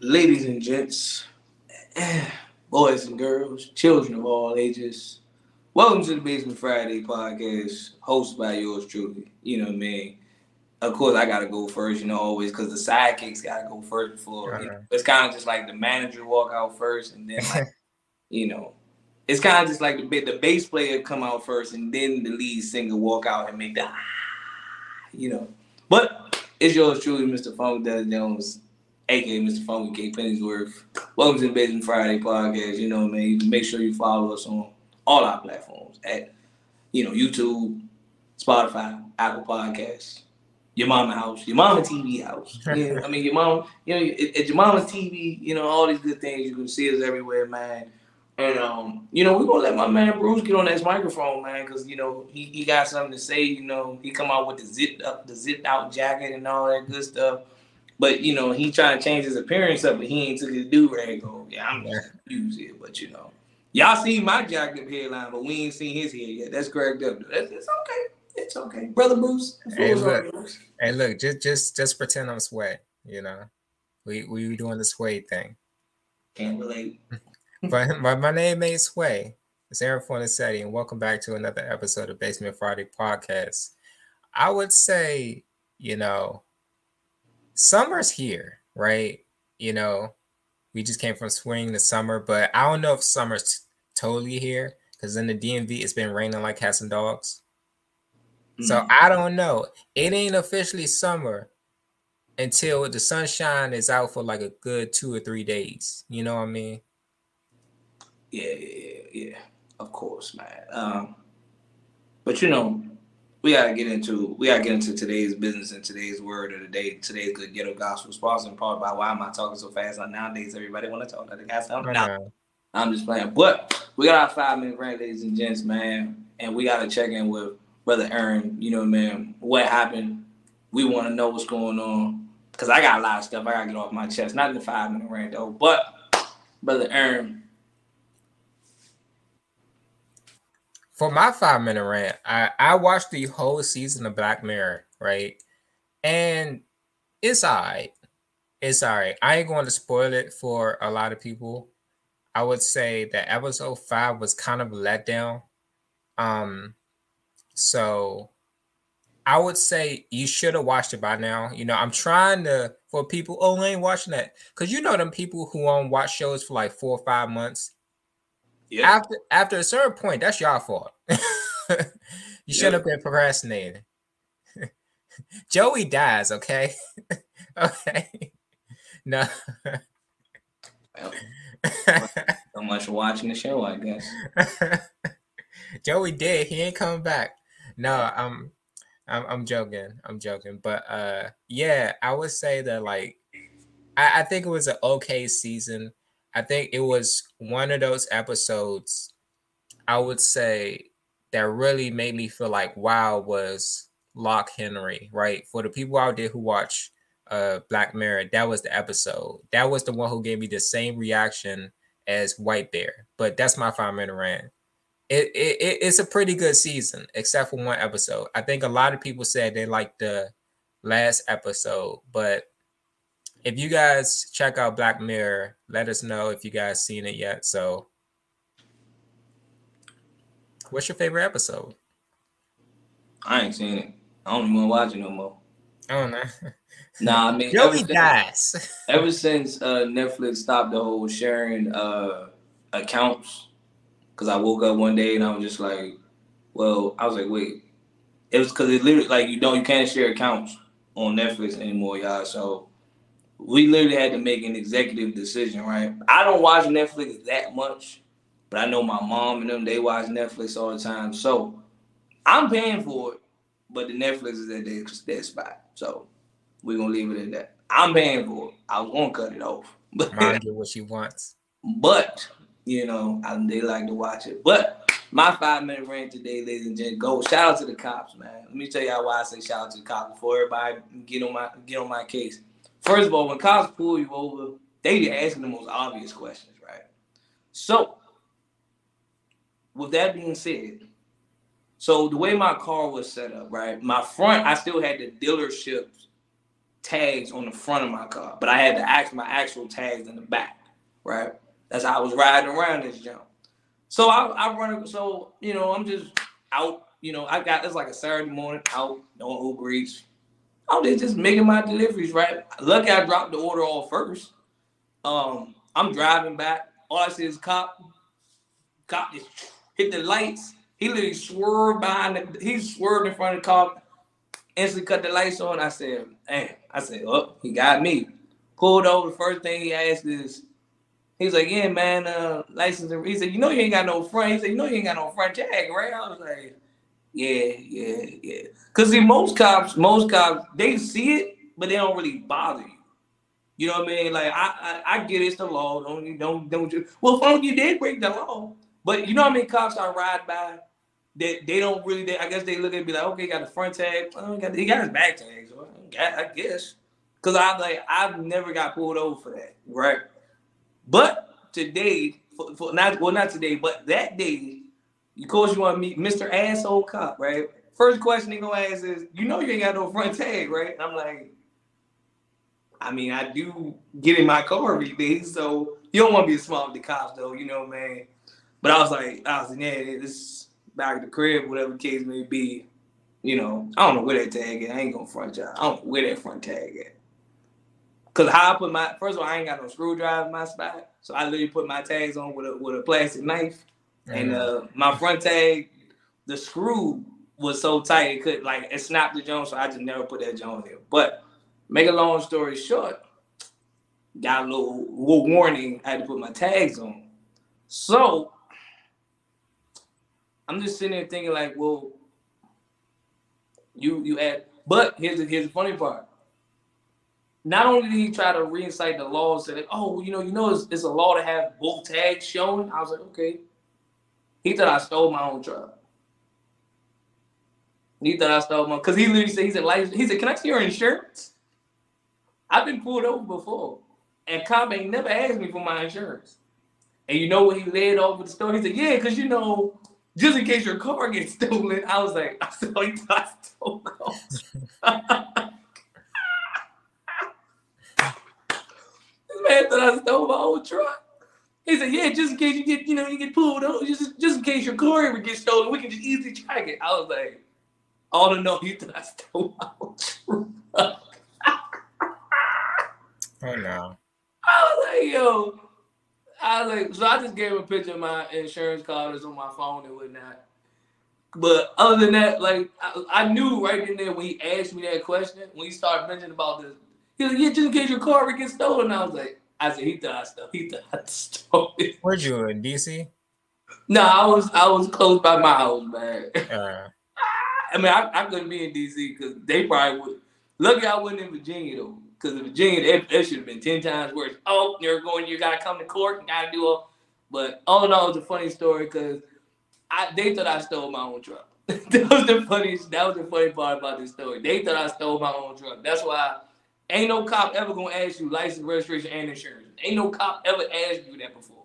ladies and gents, boys and girls, children of all ages, welcome to the Basement Friday podcast, hosted by yours truly. You know what I mean? Of course, I gotta go first, you know, always because the sidekicks gotta go first before. Uh-huh. You know, it's kind of just like the manager walk out first, and then like, you know, it's kind of just like the the bass player come out first, and then the lead singer walk out and make the, you know. But it's yours truly, Mr. Funk Does Jones, aka Mr. Funk with K Pennyworth. Welcome to the Basement Friday podcast. You know, man, make sure you follow us on all our platforms at, you know, YouTube, Spotify, Apple Podcasts, your mama house, your mama TV house. Yeah, I mean, your mom, you know, at, at your mama's TV, you know, all these good things. You can see us everywhere, man. And um, you know, we're gonna let my man Bruce get on this microphone, man, because you know he, he got something to say. You know, he come out with the zipped up, the zipped out jacket and all that good stuff. But you know, he trying to change his appearance up, but he ain't took his do rag off. Yeah, I'm confused here, but you know, y'all see my jacked up hairline, but we ain't seen his hair yet. That's correct up. That's, it's okay. It's okay, brother Bruce. Hey, look. Hey, look, just just just pretend I'm Sway. You know, we we doing the Sway thing. Can't relate. But my, my name ain't Sway. It's Aaron Fornicetti, and welcome back to another episode of Basement Friday Podcast. I would say, you know, summer's here, right? You know, we just came from spring to summer, but I don't know if summer's totally here because in the DMV it's been raining like cats and dogs. So Mm. I don't know. It ain't officially summer until the sunshine is out for like a good two or three days. You know what I mean? Yeah, yeah, yeah, yeah. Of course, man. Um, but you know, we gotta get into we gotta get into today's business and today's word of the day. Today's good ghetto gospel, sponsored in part by why am I talking so fast? Like nowadays, everybody want to talk. Like they got something. I No, know. I'm just playing. But we got our five minute rant, ladies and gents, man, and we gotta check in with brother Aaron. You know, man, what happened? We want to know what's going on because I got a lot of stuff I gotta get off my chest. Not in the five minute rant though, but brother Aaron. For my five minute rant, I, I watched the whole season of Black Mirror, right? And it's all right. It's all right. I ain't going to spoil it for a lot of people. I would say that episode five was kind of a letdown. Um, so I would say you should have watched it by now. You know, I'm trying to for people, oh, I ain't watching that. Because you know them people who on watch shows for like four or five months Yeah. after after a certain point, that's your fault. you should have been procrastinating. Joey dies, okay? okay. No. Well, so much for watching the show, I guess. Joey did. He ain't coming back. No, I'm I'm I'm joking. I'm joking. But uh yeah, I would say that like I, I think it was an okay season. I think it was one of those episodes I would say that really made me feel like wow was Loch Henry, right? For the people out there who watch uh Black Mirror, that was the episode. That was the one who gave me the same reaction as White Bear. But that's my five minute rant. It, it, it it's a pretty good season, except for one episode. I think a lot of people said they liked the last episode, but if you guys check out Black Mirror, let us know if you guys seen it yet. So, what's your favorite episode? I ain't seen it. I don't even want to watch it no more. I don't know. Nah, I mean, ever Joey since, dies. ever since uh, Netflix stopped the whole sharing uh, accounts, because I woke up one day and I was just like, well, I was like, wait, it was because it literally like you don't you can't share accounts on Netflix anymore, y'all. So we literally had to make an executive decision, right? I don't watch Netflix that much, but I know my mom and them they watch Netflix all the time. So I'm paying for it, but the Netflix is at their, their spot. So we're gonna leave it at that. I'm paying for it. I was gonna cut it off. But Mom get what she wants. but you know, I, they like to watch it. But my five minute rant today, ladies and gentlemen, go shout out to the cops, man. Let me tell y'all why I say shout out to the cops before everybody get on my get on my case. First of all, when cops pull you over, they just asking the most obvious questions, right? So, with that being said, so the way my car was set up, right? My front, I still had the dealership tags on the front of my car, but I had to my actual tags in the back, right? That's how I was riding around this jump. So I, I run, so, you know, I'm just out, you know, I got, it's like a Saturday morning out on Uber Eats. I'm just making my deliveries, right? Lucky I dropped the order off first. Um, I'm driving back. All I see is cop. Cop just hit the lights. He literally swerved behind the, he swerved in front of the cop, instantly cut the lights on. I said, "Hey," I said, oh, he got me. Pulled over. The first thing he asked is, he's like, yeah, man, uh, license. He said, you know, you ain't got no front. He said, you know, you ain't got no front tag, right? I was like, yeah, yeah, yeah. Cause see, most cops, most cops, they see it, but they don't really bother you. You know what I mean? Like I, I, I get it's the law. Don't don't don't. You, well, if you did break the law, but you know I mean? Cops I ride by, they they don't really. They, I guess they look at me like, okay, got the front tag. Oh, he got he got his back tag. So I, I guess. Cause I like I've never got pulled over for that, right? But today, for, for not well not today, but that day, of course you want to meet Mr. Asshole Cop, right? First question they gonna ask is, you know you ain't got no front tag, right? And I'm like, I mean, I do get in my car every day, so you don't want to be smart with the cops, though, you know, man. But I was like, I was like, yeah, this back at the crib, whatever the case may be. You know, I don't know where that tag is. I ain't gonna front y'all. I don't know where that front tag at. Cause how I put my first of all, I ain't got no screwdriver in my spot, so I literally put my tags on with a with a plastic knife. And uh, my front tag, the screw was so tight it could like it snapped the joint, so I just never put that joint in. But Make a long story short, got a little, little warning. I had to put my tags on. So I'm just sitting there thinking, like, well, you you add, but here's the here's the funny part. Not only did he try to reincite the law and say, like, oh, you know, you know, it's, it's a law to have both tags shown. I was like, okay. He thought I stole my own truck. He thought I stole my because he literally said, he said, like, he said, can I see your insurance? I've been pulled over before, and cop ain't never asked me for my insurance. And you know what he led over the story? He said, "Yeah, because you know, just in case your car gets stolen." I was like, "I said, I stole this man thought I stole my old truck." He said, "Yeah, just in case you get, you know, you get pulled over, just just in case your car ever gets stolen, we can just easily track it." I was like, "All to know he thought I stole my truck." Oh no. I was like, yo. I was like, so I just gave him a picture of my insurance card that's on my phone and whatnot. But other than that, like I, I, knew right in there when he asked me that question, when he started mentioning about this, he was like, yeah, just in case your car ever gets stolen. I was like, I said, he thought I stole, he thought I stole it. Where'd you in DC? No, I was I was close by my house, man. Uh. I mean, I, I couldn't be in DC because they probably would. Lucky I wasn't in Virginia though. Because in Virginia, that, that should have been 10 times worse. Oh, you're going, you got to come to court, you got to do all. But all in all, it's a funny story because I they thought I stole my own truck. that was the funniest, that was the funny part about this story. They thought I stole my own truck. That's why ain't no cop ever gonna ask you license, registration, and insurance. Ain't no cop ever asked you that before.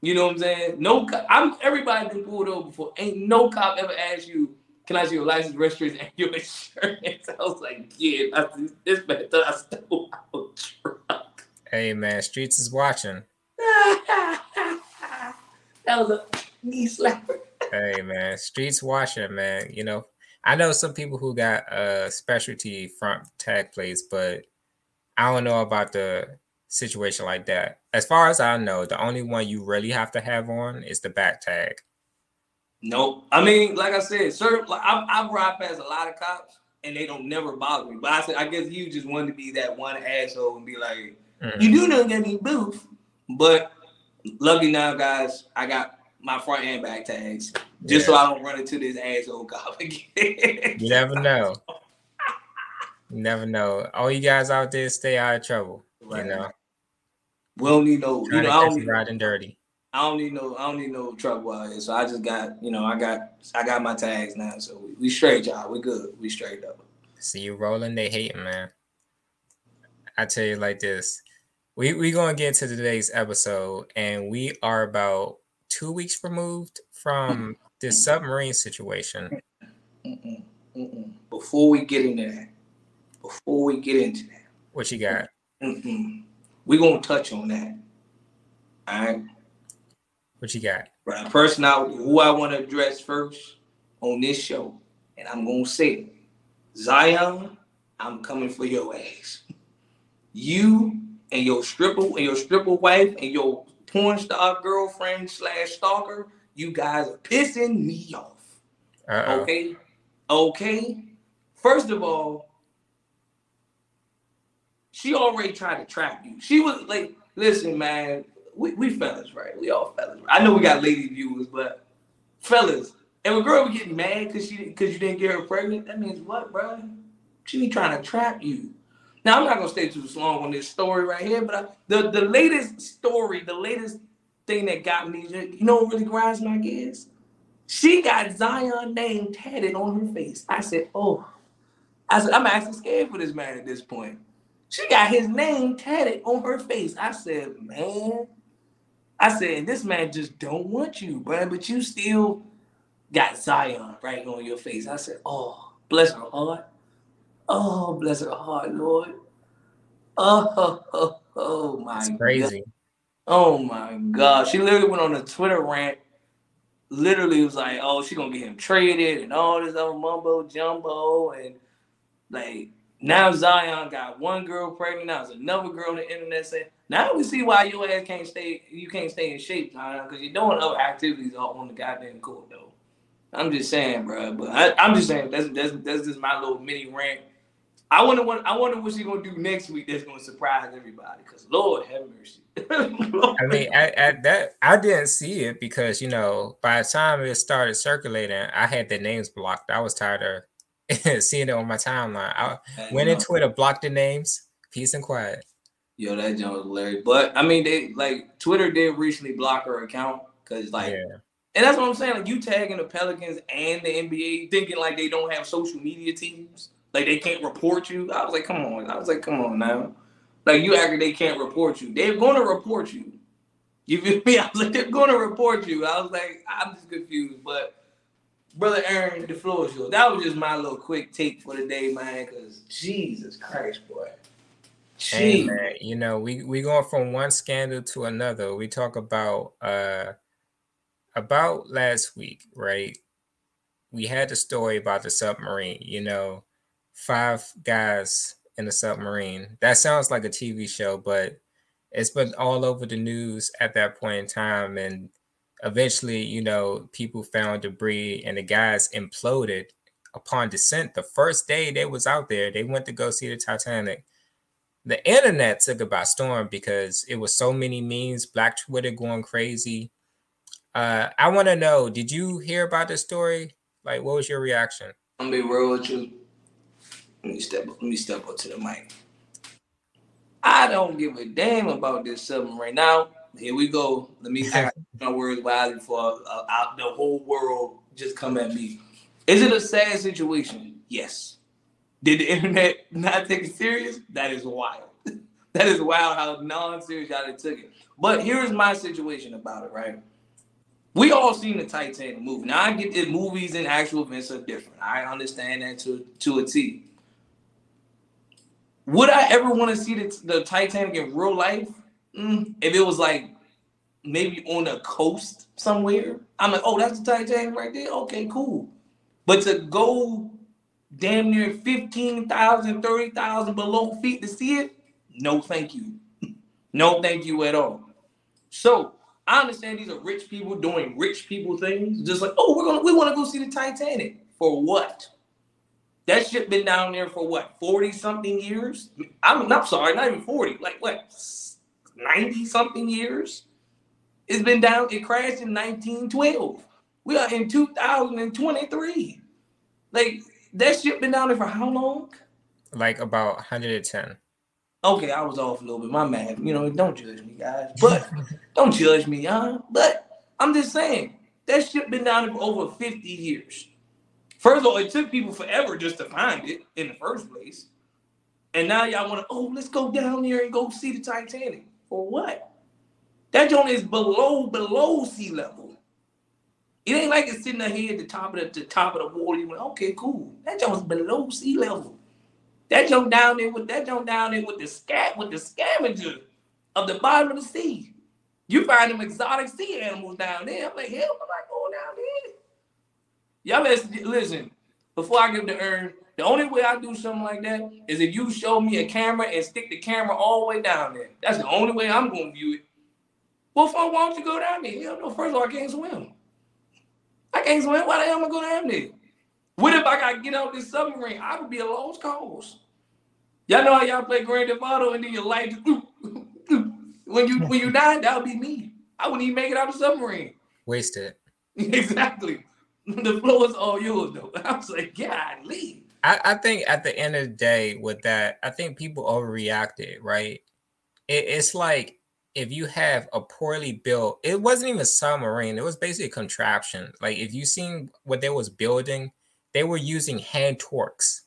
You know what I'm saying? No, cop, I'm everybody been pulled over before. Ain't no cop ever asked you can I see your license, registration, and your insurance? I was like, yeah, this man thought I stole our truck. Hey man, streets is watching. that was a knee slapper. hey man, streets watching, man. You know, I know some people who got a uh, specialty front tag plates, but I don't know about the situation like that. As far as I know, the only one you really have to have on is the back tag. Nope. I mean, like I said, sir, like I've, I've ride past a lot of cops and they don't never bother me. But I said, I guess you just wanted to be that one asshole and be like, mm-hmm. you do know get me booth. But lucky now, guys, I got my front and back tags just yeah. so I don't run into this asshole cop again. you never know. Never know. All you guys out there, stay out of trouble. Right. You know. We don't need no. you know, I don't need, riding dirty. I don't need no I don't need no trouble out here. So I just got, you know, I got I got my tags now. So we, we straight, y'all. We good. We straight up. See you rolling, they hating, man. I tell you like this. We we gonna get to today's episode, and we are about two weeks removed from this submarine situation. Mm-mm, mm-mm. Before we get into that, before we get into that. What you got? We're gonna touch on that. All right. What you got? Right. Person I, who I want to address first on this show, and I'm gonna say, Zion, I'm coming for your ass. You and your stripper and your stripper wife and your porn star girlfriend slash stalker, you guys are pissing me off. Uh-oh. Okay. Okay. First of all, she already tried to trap you. She was like, listen, man, we, we fellas, right? We all fellas. Right? I know we got lady viewers, but fellas, if a girl was getting mad because she because you didn't get her pregnant, that means what, bro? She be trying to trap you. Now I'm not gonna stay too long on this story right here, but I, the the latest story, the latest thing that got me, you know, what really grinds my gears. She got Zion name tatted on her face. I said, oh, I said I'm actually scared for this man at this point. She got his name tatted on her face. I said, man, I said, this man just don't want you, bro, but you still got Zion right on your face. I said, oh, bless her heart. Oh, bless her heart, Lord. Oh, oh, oh, oh my That's crazy. God. Oh my God. She literally went on a Twitter rant. Literally was like, oh, she gonna get him traded and all this other mumbo jumbo. And like now Zion got one girl pregnant. Now there's another girl on the internet saying, now we see why your ass can't stay, you can't stay in shape, Zion, because you're doing other activities on the goddamn court, though. I'm just saying, bro. But I, am just saying that's that's that's just my little mini rant I wonder what I wonder what she's gonna do next week that's gonna surprise everybody. Cause Lord have mercy. Lord. I mean, I, I, that I didn't see it because you know by the time it started circulating, I had the names blocked. I was tired of seeing it on my timeline. I went into Twitter, blocked the names, peace and quiet. Yo, that joke was hilarious. But I mean, they like Twitter did recently block her account because like. Yeah. And that's what I'm saying. Like you tagging the Pelicans and the NBA, thinking like they don't have social media teams. Like they can't report you. I was like, come on. I was like, come on now. Like you acting they can't report you. They're gonna report you. You feel me? I was like, they're gonna report you. I was like, I'm just confused. But brother Aaron, the floor is yours. That was just my little quick take for the day, man. Cause Jesus Christ, boy. Hey, man, you know, we we going from one scandal to another. We talk about uh about last week, right? We had the story about the submarine, you know five guys in a submarine. That sounds like a TV show, but it's been all over the news at that point in time. And eventually, you know, people found debris and the guys imploded upon descent. The first day they was out there, they went to go see the Titanic. The internet took it by storm because it was so many memes, Black Twitter going crazy. Uh, I want to know, did you hear about the story? Like, what was your reaction? I'm be real with you. Let me step up. Let me step up to the mic. I don't give a damn about this something right Now, here we go. Let me have my words wisely for uh, out the whole world just come at me. Is it a sad situation? Yes. Did the internet not take it serious? That is wild. that is wild how non-serious y'all took it. But here's my situation about it, right? We all seen the Titanic movie. Now I get that movies and actual events are different. I understand that to to a T. Would I ever want to see the, the Titanic in real life? Mm, if it was like maybe on the coast somewhere, I'm like, oh, that's the Titanic right there. Okay, cool. But to go damn near 15,000, 30,000 below feet to see it, no, thank you. no, thank you at all. So I understand these are rich people doing rich people things. Just like, oh, we're gonna we want to go see the Titanic. For what? That ship been down there for what, 40 something years? I'm, I'm sorry, not even 40, like what, 90 something years? It's been down, it crashed in 1912. We are in 2023. Like that ship been down there for how long? Like about 110. Okay, I was off a little bit. My math, you know, don't judge me, guys. But don't judge me, huh? But I'm just saying that ship been down there for over 50 years. First of all, it took people forever just to find it in the first place. And now y'all want to, oh, let's go down there and go see the Titanic. For what? That joint is below, below sea level. It ain't like it's sitting ahead at the top of the, the top of the water. You went, okay, cool. That joint is below sea level. That jump down there with that jump down there with the scat with the scavenger of the bottom of the sea. You find them exotic sea animals down there. I'm like, hell, I'm like. Y'all listen, listen. Before I give the urn, the only way I do something like that is if you show me a camera and stick the camera all the way down there. That's the only way I'm gonna view it. Well, fuck, why don't you go down there? Hell no, first of all, I can't swim. I can't swim. Why the hell am I going down there? What if I gotta get out this submarine? I would be a lost cause. Y'all know how y'all play Grand Theft Auto and then your life just, when you when you die, that would be me. I wouldn't even make it out of the submarine. Wasted. exactly. The floor is all yours though. I was like, God, leave. I, I think at the end of the day, with that, I think people overreacted, right? It, it's like if you have a poorly built, it wasn't even a submarine, it was basically a contraption. Like if you seen what they was building, they were using hand torques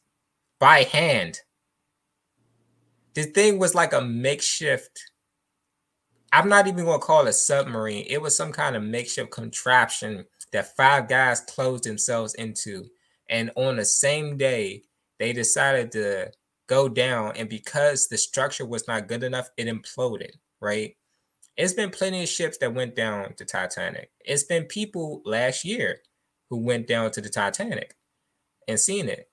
by hand. The thing was like a makeshift. I'm not even gonna call it a submarine. It was some kind of makeshift contraption that five guys closed themselves into. And on the same day, they decided to go down. And because the structure was not good enough, it imploded right? It's been plenty of ships that went down to Titanic. It's been people last year who went down to the Titanic and seen it.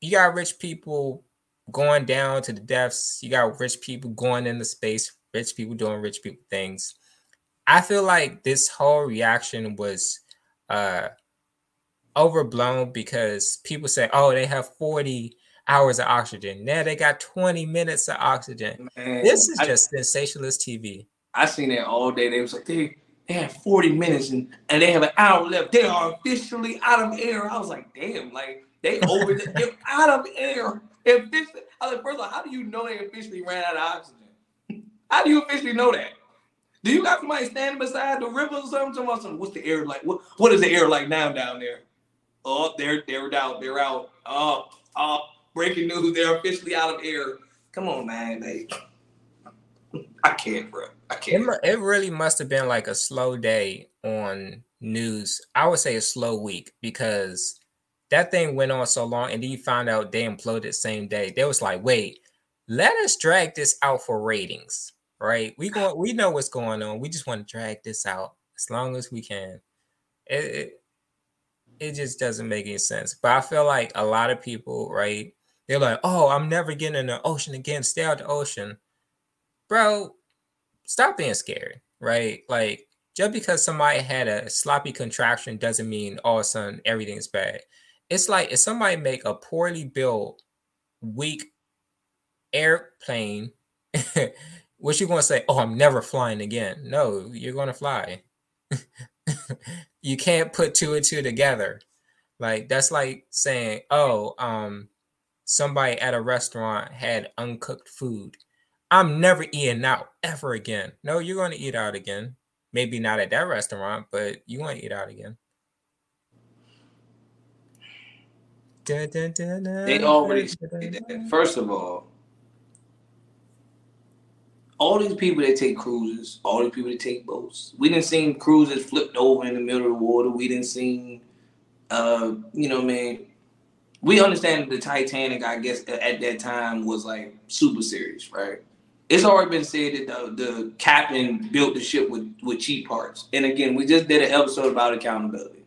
You got rich people going down to the depths. You got rich people going into space, rich people doing rich people things. I feel like this whole reaction was uh overblown because people say, oh, they have 40 hours of oxygen. Now they got 20 minutes of oxygen. Man, this is I, just sensationalist TV. I seen that all day. They was like, they, they have 40 minutes and, and they have an hour left. They are officially out of air. I was like, damn, like they over the, they're out of air. Officially, I was like, first of all, how do you know they officially ran out of oxygen? How do you officially know that? Do you got somebody standing beside the river or something? something? What's the air like? What what is the air like now down there? Oh, they're they're out. They're out. Oh, oh, breaking news, they're officially out of air. Come on, man. They, I can't, bro. I can't. It, it really must have been like a slow day on news. I would say a slow week because that thing went on so long, and then you found out they imploded same day. They was like, wait, let us drag this out for ratings, right? We go, we know what's going on. We just want to drag this out as long as we can. It, it, it just doesn't make any sense. But I feel like a lot of people, right? They're like, oh, I'm never getting in the ocean again. Stay out of the ocean. Bro, stop being scared, right? Like, just because somebody had a sloppy contraction doesn't mean all of a sudden everything's bad. It's like if somebody make a poorly built, weak airplane, what you gonna say? Oh, I'm never flying again. No, you're gonna fly. you can't put two and two together. Like that's like saying, oh, um, somebody at a restaurant had uncooked food. I'm never eating out ever again. No, you're to eat out again. Maybe not at that restaurant, but you want to eat out again. they already first of all, all these people that take cruises, all these people that take boats. We didn't see cruises flipped over in the middle of the water. We didn't see, uh, you know, I man, we understand the Titanic, I guess, at that time was like super serious, right? It's already been said that the, the captain built the ship with, with cheap parts. And again, we just did an episode about accountability.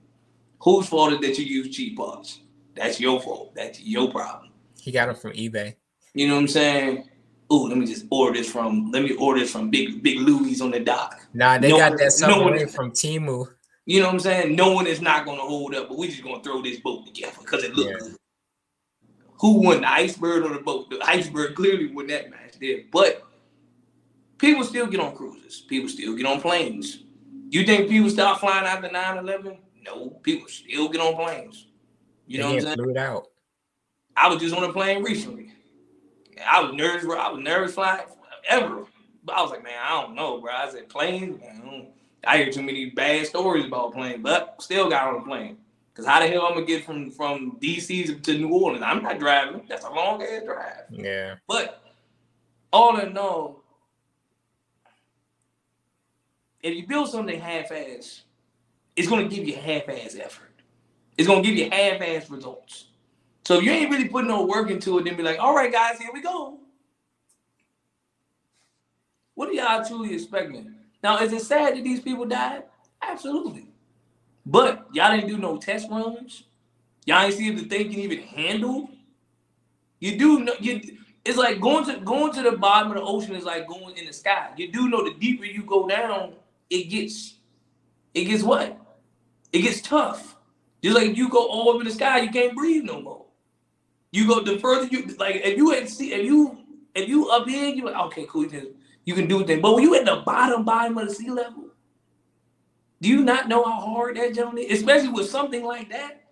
Whose fault is that you use cheap parts? That's your fault. That's your problem. He got them from eBay. You know what I'm saying? Oh, let me just order this from let me order this from Big Big Louis on the dock. Nah, they no got that submarine no from Temu. You know what I'm saying? No one is not gonna hold up, but we just gonna throw this boat together because it looks yeah. good who won the iceberg or the boat? The iceberg clearly won that match there. But people still get on cruises. People still get on planes. You think people stop flying after 9-11? No, people still get on planes. You know what I'm saying? Blew it out. I was just on a plane recently. I was nervous, bro. I was nervous flying ever. But I was like, man, I don't know, bro. I said planes. Man, I hear too many bad stories about planes, but still got on a plane. Cause how the hell I'm gonna get from from DC to New Orleans? I'm not driving. That's a long ass drive. Yeah. But all in all, if you build something half-ass, it's gonna give you half-ass effort. It's gonna give you half-ass results. So if you ain't really putting no work into it, then be like, all right, guys, here we go. What are y'all truly expecting? Now, is it sad that these people died? Absolutely. But y'all didn't do no test runs. Y'all ain't see if the thing can even handle. You do know you it's like going to going to the bottom of the ocean is like going in the sky. You do know the deeper you go down, it gets it gets what? It gets tough. Just like if you go all over the sky, you can't breathe no more. You go the further you like if you had see if you if you up here, you like okay, cool, you can, you can do things. But when you at the bottom bottom of the sea level, do you not know how hard that jump is? Especially with something like that.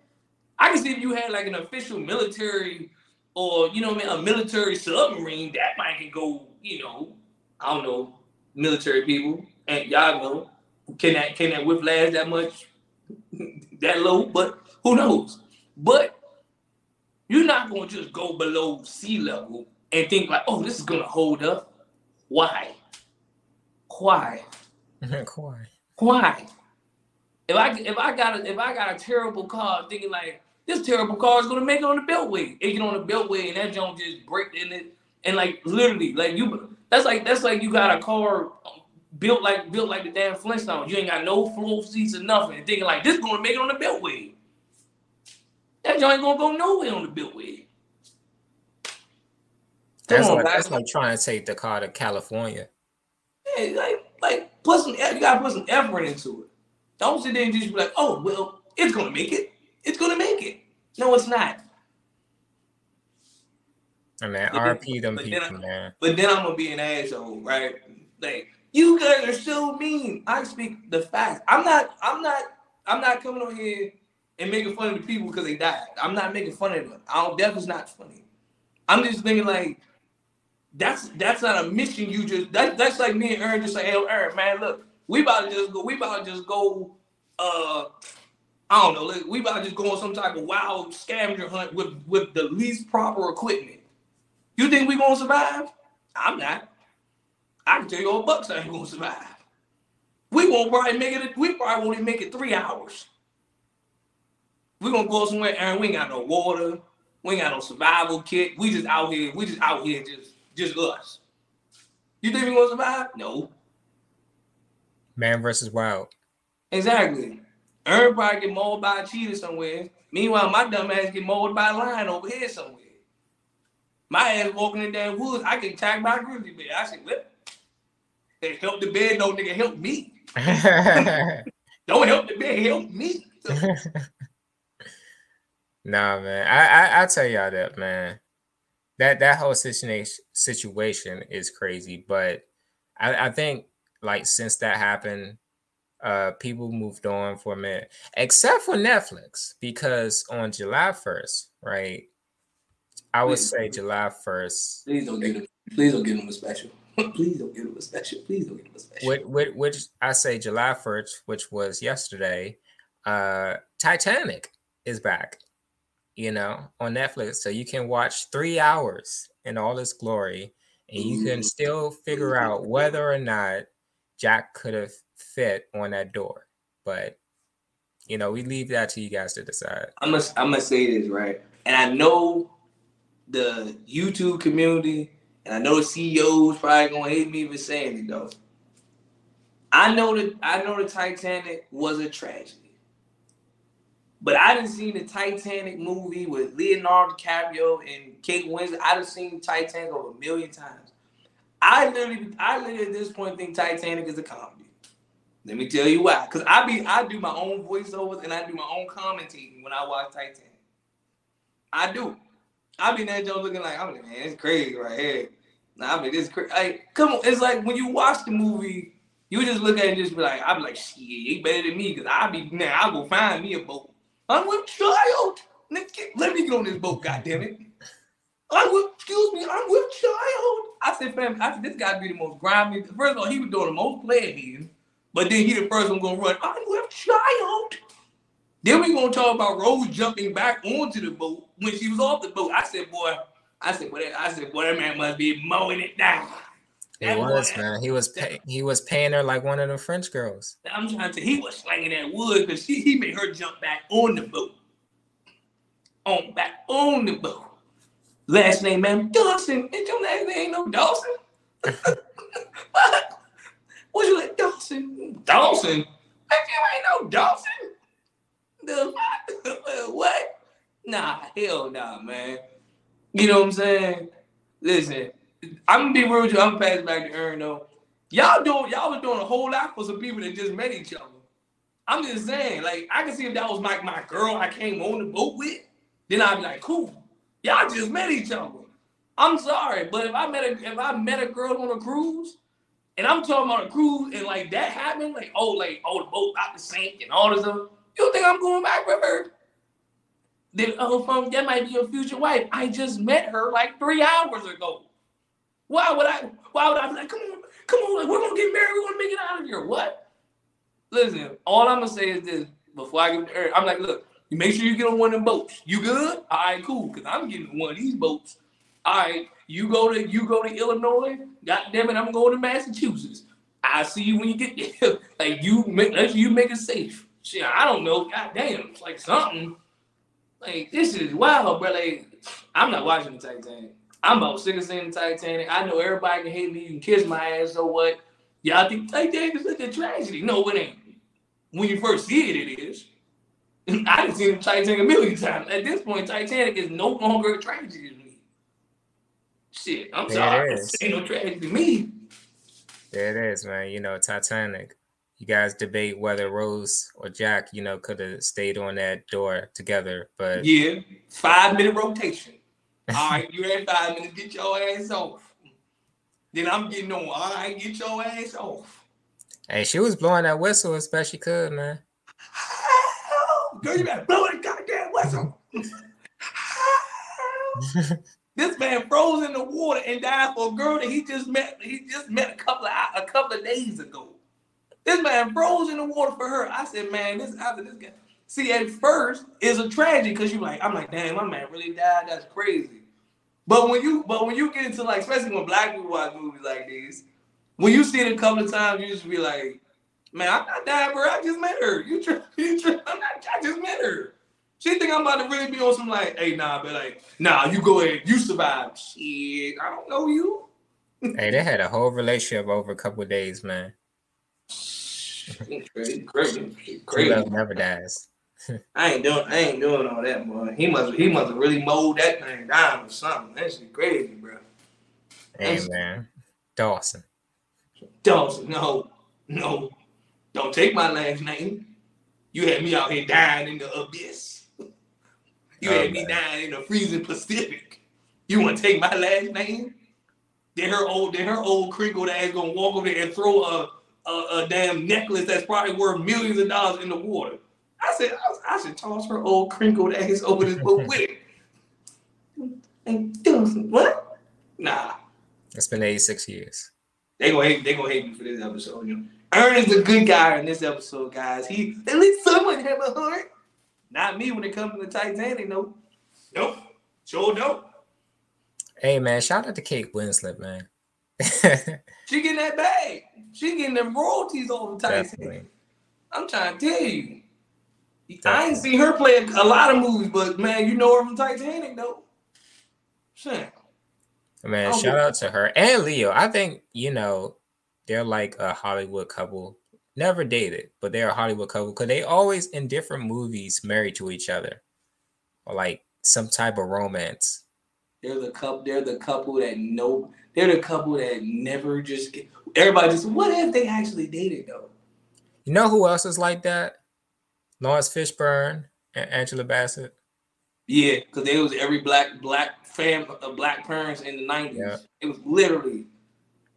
I can see if you had like an official military or you know what I mean, a military submarine, that might can go, you know, I don't know, military people, and y'all know, can that can that whiplash that much, that low? But who knows? But you're not gonna just go below sea level and think like, oh, this is gonna hold up. Why? Why? Why? Why? If I if I got a if I got a terrible car, thinking like this terrible car is gonna make it on the beltway. It get on the beltway and that joint just break in it and like literally like you that's like that's like you got a car built like built like the damn Flintstones. You ain't got no floor seats or nothing. And thinking like this gonna make it on the beltway. That joint ain't gonna go nowhere on the beltway. That's on, like that's like trying to take the car to California. Yeah, like like put some you gotta put some effort into it. Don't sit there and just be like, oh well, it's gonna make it. It's gonna make it. No, it's not. I mean, RP them people, then man. But then I'm gonna be an asshole, right? Like you guys are so mean. I speak the facts. I'm not. I'm not. I'm not coming on here and making fun of the people because they died. I'm not making fun of them. I don't. Death is not funny. I'm just thinking like that's that's not a mission. You just that, that's like me and Aaron just say, hey, Aaron, man, look, we about to just go. We about to just go. Uh, I don't know. Like, we about to just go on some type of wild scavenger hunt with with the least proper equipment. You think we gonna survive? I'm not. I can tell you all bucks I ain't gonna survive. We won't probably make it. We probably won't even make it three hours. We gonna go somewhere, Aaron. We ain't got no water. We ain't got no survival kit. We just out here. We just out here, just just us. You think we gonna survive? No. Man versus wild. Exactly. Aaron probably get mauled by a cheetah somewhere. Meanwhile, my dumb ass get mauled by a lion over here somewhere. My ass walking in that woods, I get attacked by a grizzly bear. I said, "What? Hey, help the bear, no nigga, help me. Don't help the bear, help me." nah, man. I, I I tell y'all that, man. That that whole situation situation is crazy, but I, I think like since that happened, uh, people moved on for a minute, except for Netflix, because on July 1st, right? I would please, say July 1st. Please don't give them, please don't give them a special. please don't give them a special. Please don't give them a special. Which, which, which I say July 1st, which was yesterday, uh, Titanic is back, you know, on Netflix. So you can watch three hours in all its glory, and you can mm-hmm. still figure out whether or not Jack could have fit on that door. But you know, we leave that to you guys to decide. I'm gonna I'm gonna say this right, and I know the YouTube community, and I know the CEOs probably gonna hate me for saying it though. I know that I know the Titanic was a tragedy, but I didn't see the Titanic movie with Leonardo DiCaprio and Kate Winslet. I have seen Titanic over a million times. I literally, I literally at this point think Titanic is a comedy. Let me tell you why. Cause I be I do my own voiceovers and I do my own commenting when I watch Titanic. I do. I be that Joe looking like I'm like, man, it's crazy right here. Nah, I mean, it's crazy. Like, come on, it's like when you watch the movie, you just look at it and just be like, I be like, shit, he better than me, cause I be now I go find me a boat. I'm with child. Let me get on this boat, goddamn it. I would excuse me, I'm with child. I said, fam, I said this guy be the most grimy. First of all, he was doing the most player here. But then he the first one gonna run. I'm with child. Then we gonna talk about Rose jumping back onto the boat when she was off the boat. I said, boy, I said, boy, I said, boy, that man must be mowing it down. He was boy, man. He was pay, he was paying her like one of the French girls. I'm trying to. He was slanging that wood because he he made her jump back on the boat. on back on the boat. Last name, man, Dawson. And your last name ain't no Dawson. what? What's your like Dawson? Dawson? Like you ain't no Dawson. The what? Nah, hell nah, man. You know what I'm saying? Listen, I'm gonna be real with you. I'm gonna pass back to Aaron though. Y'all doing y'all was doing a whole lot for some people that just met each other. I'm just saying, like, I can see if that was like my, my girl I came on the boat with, then I'd be like, cool. Y'all just met each other. I'm sorry, but if I met a if I met a girl on a cruise, and I'm talking about a cruise, and like that happened, like oh, like oh, the boat about to sink and all this stuff, you think I'm going back with her? Then oh, from that might be your future wife. I just met her like three hours ago. Why would I? Why would I be like, come on, come on, like, we're gonna get married, we're gonna make it out of here? What? Listen, all I'm gonna say is this before I get to I'm like, look, you make sure you get on one of them boats. You good? All right, cool. Cause I'm getting one of these boats. All right, you go to you go to Illinois. God damn it, I'm going to Massachusetts. I see you when you get there. like you make you make it safe. Shit, I don't know. God damn, it's like something. Like this is wild, bro. Like I'm not watching the Titanic. I'm about sick of seeing the Titanic. I know everybody can hate me. You can kiss my ass. So what? Y'all think Titanic is such a tragedy? No, it ain't. When you first see it, it is. I've seen Titanic a million times. At this point, Titanic is no longer a tragedy to me. Shit, I'm there sorry. It ain't no tragedy to me. There it is, man. You know, Titanic. You guys debate whether Rose or Jack, you know, could have stayed on that door together, but yeah, five minute rotation. All right, you had five minutes. Get your ass off. Then I'm getting on. All right, get your ass off. Hey, she was blowing that whistle as best she could, man. Girl, you better blow that goddamn whistle. this man froze in the water and died for a girl that he just met. He just met a couple of a couple of days ago. This man froze in the water for her. I said, man, this after this guy. See, at first it's a tragedy because you like, I'm like, damn, my man really died. That's crazy. But when you but when you get into like, especially when black people watch movies like these, when you see it a couple of times, you just be like, man, I'm not dying, bro. I just met her. You, tri- you tri- I'm not. I just met her. She think I'm about to really be on some like, hey, nah, but like, nah, you go ahead, you survive. Shit, I don't know you. hey, they had a whole relationship over a couple days, man. crazy, crazy, crazy. Love never dies. I ain't doing, I ain't doing all that, boy. He must, he must have really mowed that thing down or something. That shit crazy, bro. Hey, That's, man, Dawson. Dawson, no, no, don't take my last name. You had me out here dying in the abyss. You had me dying in the freezing Pacific. You want to take my last name? Then her old, then her old crinkled ass gonna walk over there and throw a, a, a damn necklace that's probably worth millions of dollars in the water. I said, I, I should toss her old crinkled ass over this boat with it. And what? Nah. It's been 86 years. They gonna hate. They gonna hate me for this episode. You know, Ern is a good guy in this episode, guys. He at least someone have a heart. Not me when it comes to the Titanic. No, nope. Sure don't. Hey man, shout out to Kate Winslet, man. she getting that bag. She getting them royalties over Titanic. Definitely. I'm trying to tell you. I ain't seen her play a lot of movies, but man, you know her from Titanic though. Shit. Man, oh, shout out to her and Leo. I think you know they're like a Hollywood couple. Never dated, but they're a Hollywood couple because they always in different movies married to each other, or like some type of romance. They're the couple. They're the couple that know. They're the couple that never just get. Everybody just. What if they actually dated though? You know who else is like that? Laurence Fishburne and Angela Bassett. Yeah, because there was every black black fam uh, black parents in the nineties. Yeah. It was literally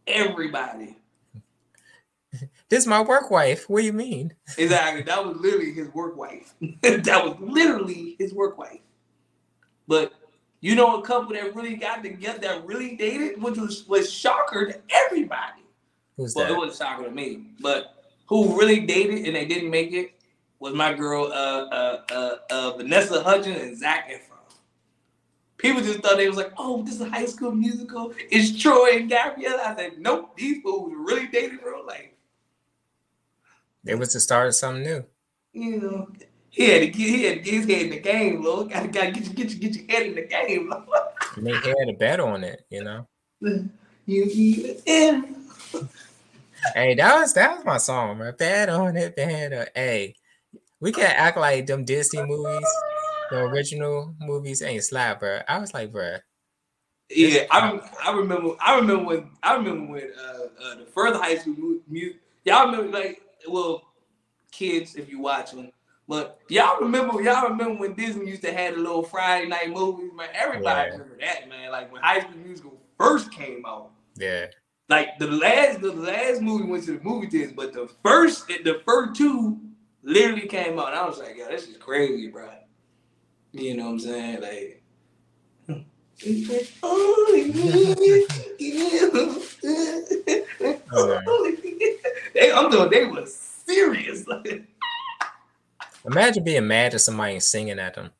everybody. This is my work wife. What do you mean? Exactly. That was literally his work wife. that was literally his work wife. But you know a couple that really got together that really dated, which was was shocker to everybody. Who's well, that? it was shocker to me, but who really dated and they didn't make it was my girl uh, uh, uh, uh, Vanessa Hudgens and Zac Efron. People just thought they was like, oh, this is a high school musical. It's Troy and Gabrielle. I said, nope, these fools really dated real life. It was the start of something new. You know, He had to get he had to get his head in the game, Lord. Gotta gotta get you get you get your head in the game, Lord. And they had a bet on it, you know. You even Hey, that was that was my song, man. Bet on it, bet on Hey, we can't act like them Disney movies, the original movies ain't slap, bro. I was like, bro. Yeah, I, I remember I remember when I remember when uh, uh the further high school music y'all remember like well kids if you watch them but y'all remember y'all remember when Disney used to have the little Friday night movies man everybody Yeah. remember that man like when High School Musical first came out Yeah. like the last the last movie went to the movie theaters but the first the first two literally came out and I was like yo this is crazy bro you know what I'm saying like they, I'm doing. They was serious. Like, Imagine being mad at somebody and singing at them.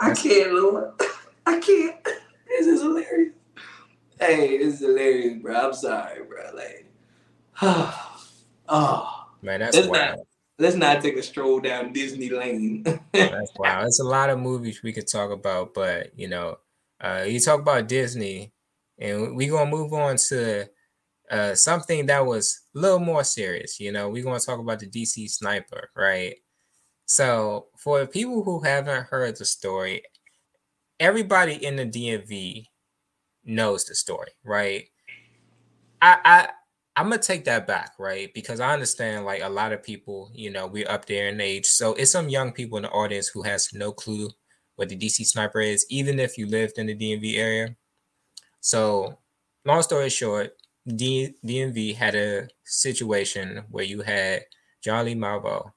I can't, Lord. I can't. This is hilarious. Hey, this is hilarious, bro. I'm sorry, bro. Like, oh. Oh, Man, that's It's wild. not- let's not take a stroll down Disney Lane. That's wow. There's a lot of movies we could talk about, but you know, uh, you talk about Disney, and we're gonna move on to uh, something that was a little more serious. You know, we're gonna talk about the DC Sniper, right? So, for people who haven't heard the story, everybody in the DMV knows the story, right? I, I I'm gonna take that back, right? Because I understand like a lot of people, you know, we're up there in age. So it's some young people in the audience who has no clue what the DC sniper is, even if you lived in the DMV area. So long story short, D- DMV had a situation where you had John Lee Malvo,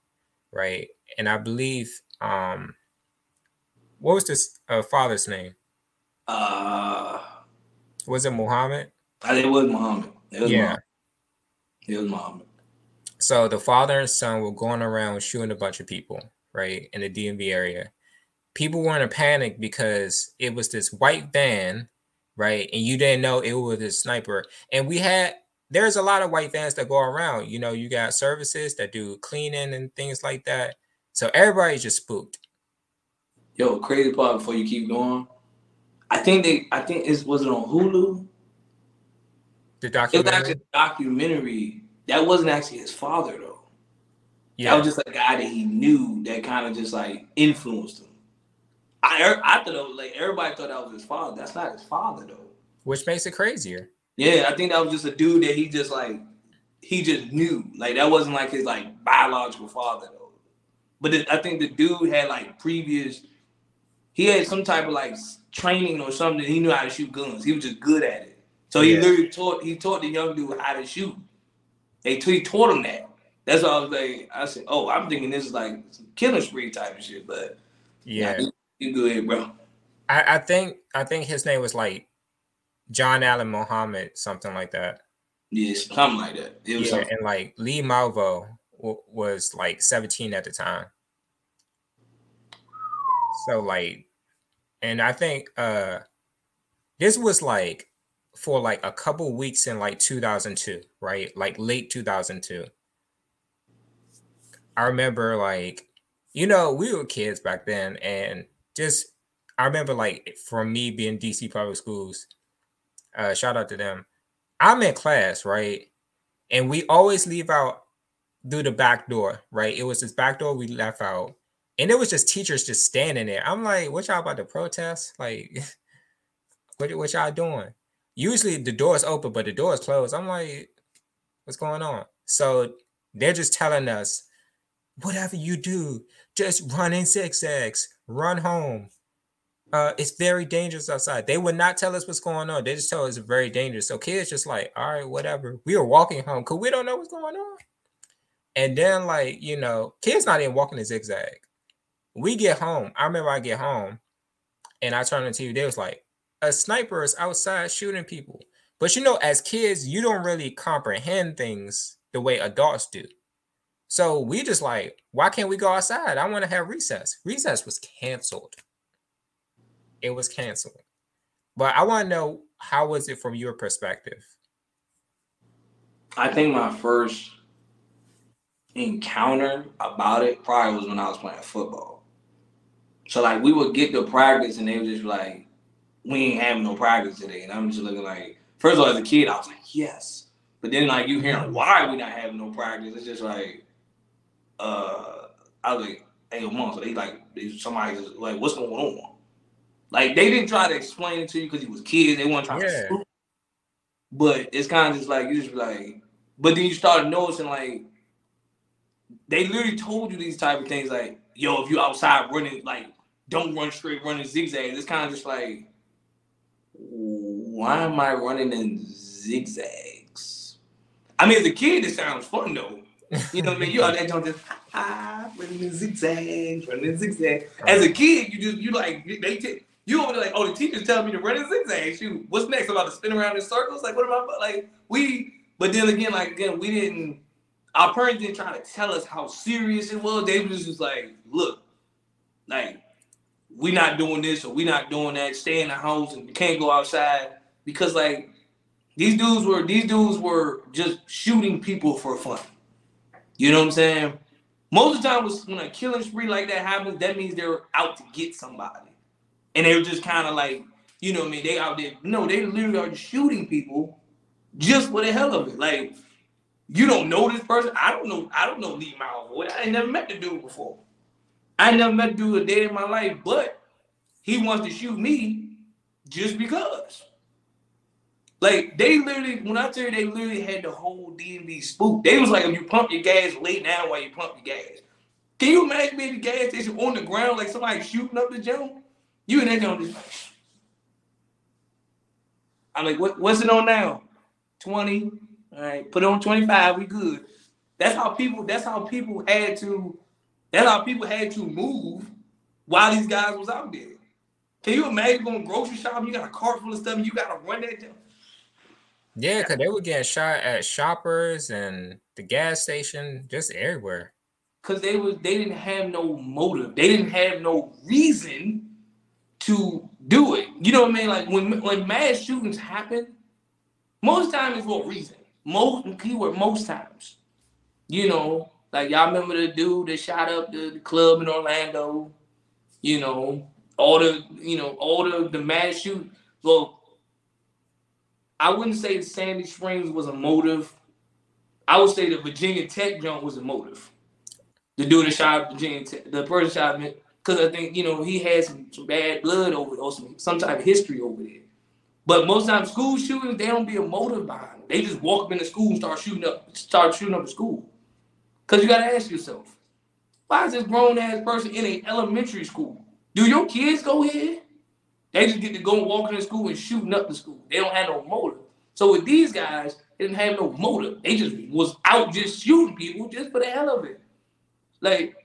right? And I believe um what was this uh, father's name? uh, Was it Muhammad? it was Muhammad. It was Yeah. Muhammad. Was Muhammad. So the father and son were going around shooting a bunch of people, right, in the DMV area. People were in a panic because it was this white van, right, and you didn't know it was a sniper. And we had there's a lot of white vans that go around. You know, you got services that do cleaning and things like that. So everybody's just spooked. Yo, crazy part before you keep going. I think they. I think it was it on Hulu. The It was documentary. actually a documentary. That wasn't actually his father though. That Yeah, was just a guy that he knew that kind of just like influenced him. I er, I thought it was like everybody thought that was his father. That's not his father though. which makes it crazier. Yeah, I think that was just a dude that he just like he just knew. Like that wasn't like his like biological father though. But it, I think the dude had like previous. He had some type of like training or something. He knew how to shoot guns. He was just good at it. So he Yeah. literally taught he taught the young dude how to shoot. They he taught him that. That's why I was like, I said, oh, I'm thinking this is like some killing spree type of shit. But Yeah. nah, you good, bro. I, I think I think his name was like John Allen Muhammad, something like that. Yeah, something like that. It was Yeah, something. and like Lee Malvo w- was like 17 at the time. So like, and I think uh this was like for like a couple weeks in like 2002, right? Like late 2002. I remember like, you know, we were kids back then, and just I remember like from me being DC public schools, uh, shout out to them. I'm in class, right? And we always leave out through the back door, right? It was this back door we left out. And it was just teachers just standing there. I'm like, what y'all about to protest? Like, what, what y'all doing? Usually the door is open, but the door is closed. I'm like, what's going on? So they're just telling us, whatever you do, just run in zigzags, run home. Uh, it's very dangerous outside. They would not tell us what's going on. They just tell us it's very dangerous. So kids just like, all right, whatever. We are walking home because we don't know what's going on. And then like, you know, kids not even walking in zigzag. We get home. I remember I get home and I turn on the TV. They was like, a sniper is outside shooting people. But you know, as kids, you don't really comprehend things the way adults do. So we just like, why can't we go outside? I want to have recess. Recess was canceled. It was canceled. But I want to know how was it from your perspective? I think my first encounter about it probably was when I was playing football. So like we would get to practice and they would just like, we ain't having no practice today. And I'm just looking like, first of all, as a kid, I was like, yes. But then like you hearing why we not having no practice, it's just like, uh, I was like, hey, mom, so they like somebody's like, what's going on? Like they didn't try to explain it to you because you was kids. They weren't trying yeah. to. But it's kind of just like you just like, but then you started noticing like they literally told you these type of things like, yo, if you outside running, like, don't run straight, running zigzags. It's kind of just like, why am I running in zigzags? I mean, as a kid, it sounds fun though. You know what I mean? You there don't just ah, running in zigzags, running in zigzags. As a kid, you just you like they t- you over there like, oh, the teacher's telling me to run in zigzags. Shoot, what's next? I'm about to spin around in circles. Like, what am I like? We, but then again, like again, we didn't our parents didn't try to tell us how serious it was. They was just like, look, like, we not doing this or we not doing that. Stay in the house and you can't go outside because like these dudes were these dudes were just shooting people for fun. You know what I'm saying? Most of the time, was when a killing spree like that happens, that means they're out to get somebody, and they were just kind of like, you know, what I mean, they out there. No, they literally are shooting people just for the hell of it. Like you don't know this person. I don't know. I don't know Lee Malvo. I ain't never met the dude before. I never met the dude a day in my life, but he wants to shoot me just because. Like they literally, when I tell you, they literally had the whole DMV spook. They was like, if you pump your gas, lay down while you pump your gas. Can you imagine being the gas station on the ground like somebody shooting up the gym? You and that gonna just like, I'm like, what, what's it on now? 20, all right, put it on 25, we good. That's how people, that's how people had to, that's how people had to move while these guys was out there. Can you imagine going grocery shopping? You got a cart full of stuff and you gotta run that down. Yeah, because they were getting shot at shoppers and the gas station, just everywhere. Cause they was they didn't have no motive. They didn't have no reason to do it. You know what I mean? Like when when mass shootings happen, most times it's for a reason most keyword most times. You know, like y'all remember the dude that shot up the, the club in Orlando. You know, all the you know all the the mass shoot. Well, I wouldn't say the Sandy Springs was a motive. I would say the Virginia Tech jump was a motive. The dude that shot Virginia Tech, the person shot because I think you know he had some, some bad blood over or some, some type of history over there. But most times school shootings, they don't be a motive behind. They just walk up in the school and start shooting up, start shooting up the school. Cause you gotta ask yourself, why is this grown ass person in a elementary school? Do your kids go here? They just get to go walking walk into school and shooting up the school. They don't have no motive. So with these guys, they didn't have no motive. They just was out just shooting people just for the hell of it. Like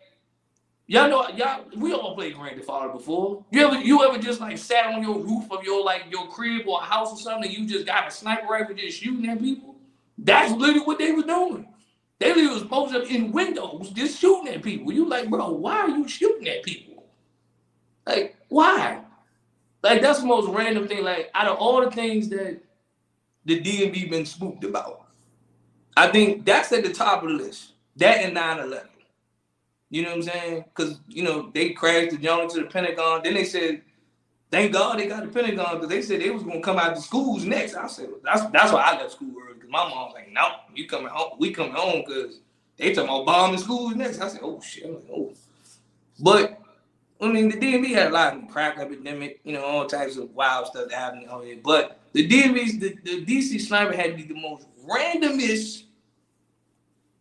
Y'all know, y'all, we all played Grand Theft Auto before. You ever, you ever just like sat on your roof of your like your crib or house or something, and you just got a sniper rifle just shooting at people? That's literally what they were doing. They literally was posted up in windows just shooting at people. You like, bro, why are you shooting at people? Like, why? Like that's the most random thing. Like, out of all the things that the DMV been spooked about, I think that's at the top of the list. That and 9-11. You know what I'm saying? Because you know they crashed the joint to the Pentagon. Then they said, "Thank God they got the Pentagon," because they said they was gonna come out to schools next. I said, "That's that's why I left school early." Because my mom was like, "No, you coming home? We coming home because they talking about bombing schools next." I said, "Oh shit!" I'm like, "Oh," but I mean, the DMV had a lot of crack epidemic, you know, all types of wild stuff happening on here. But the DMV, the, the DC sniper had to be the most randomest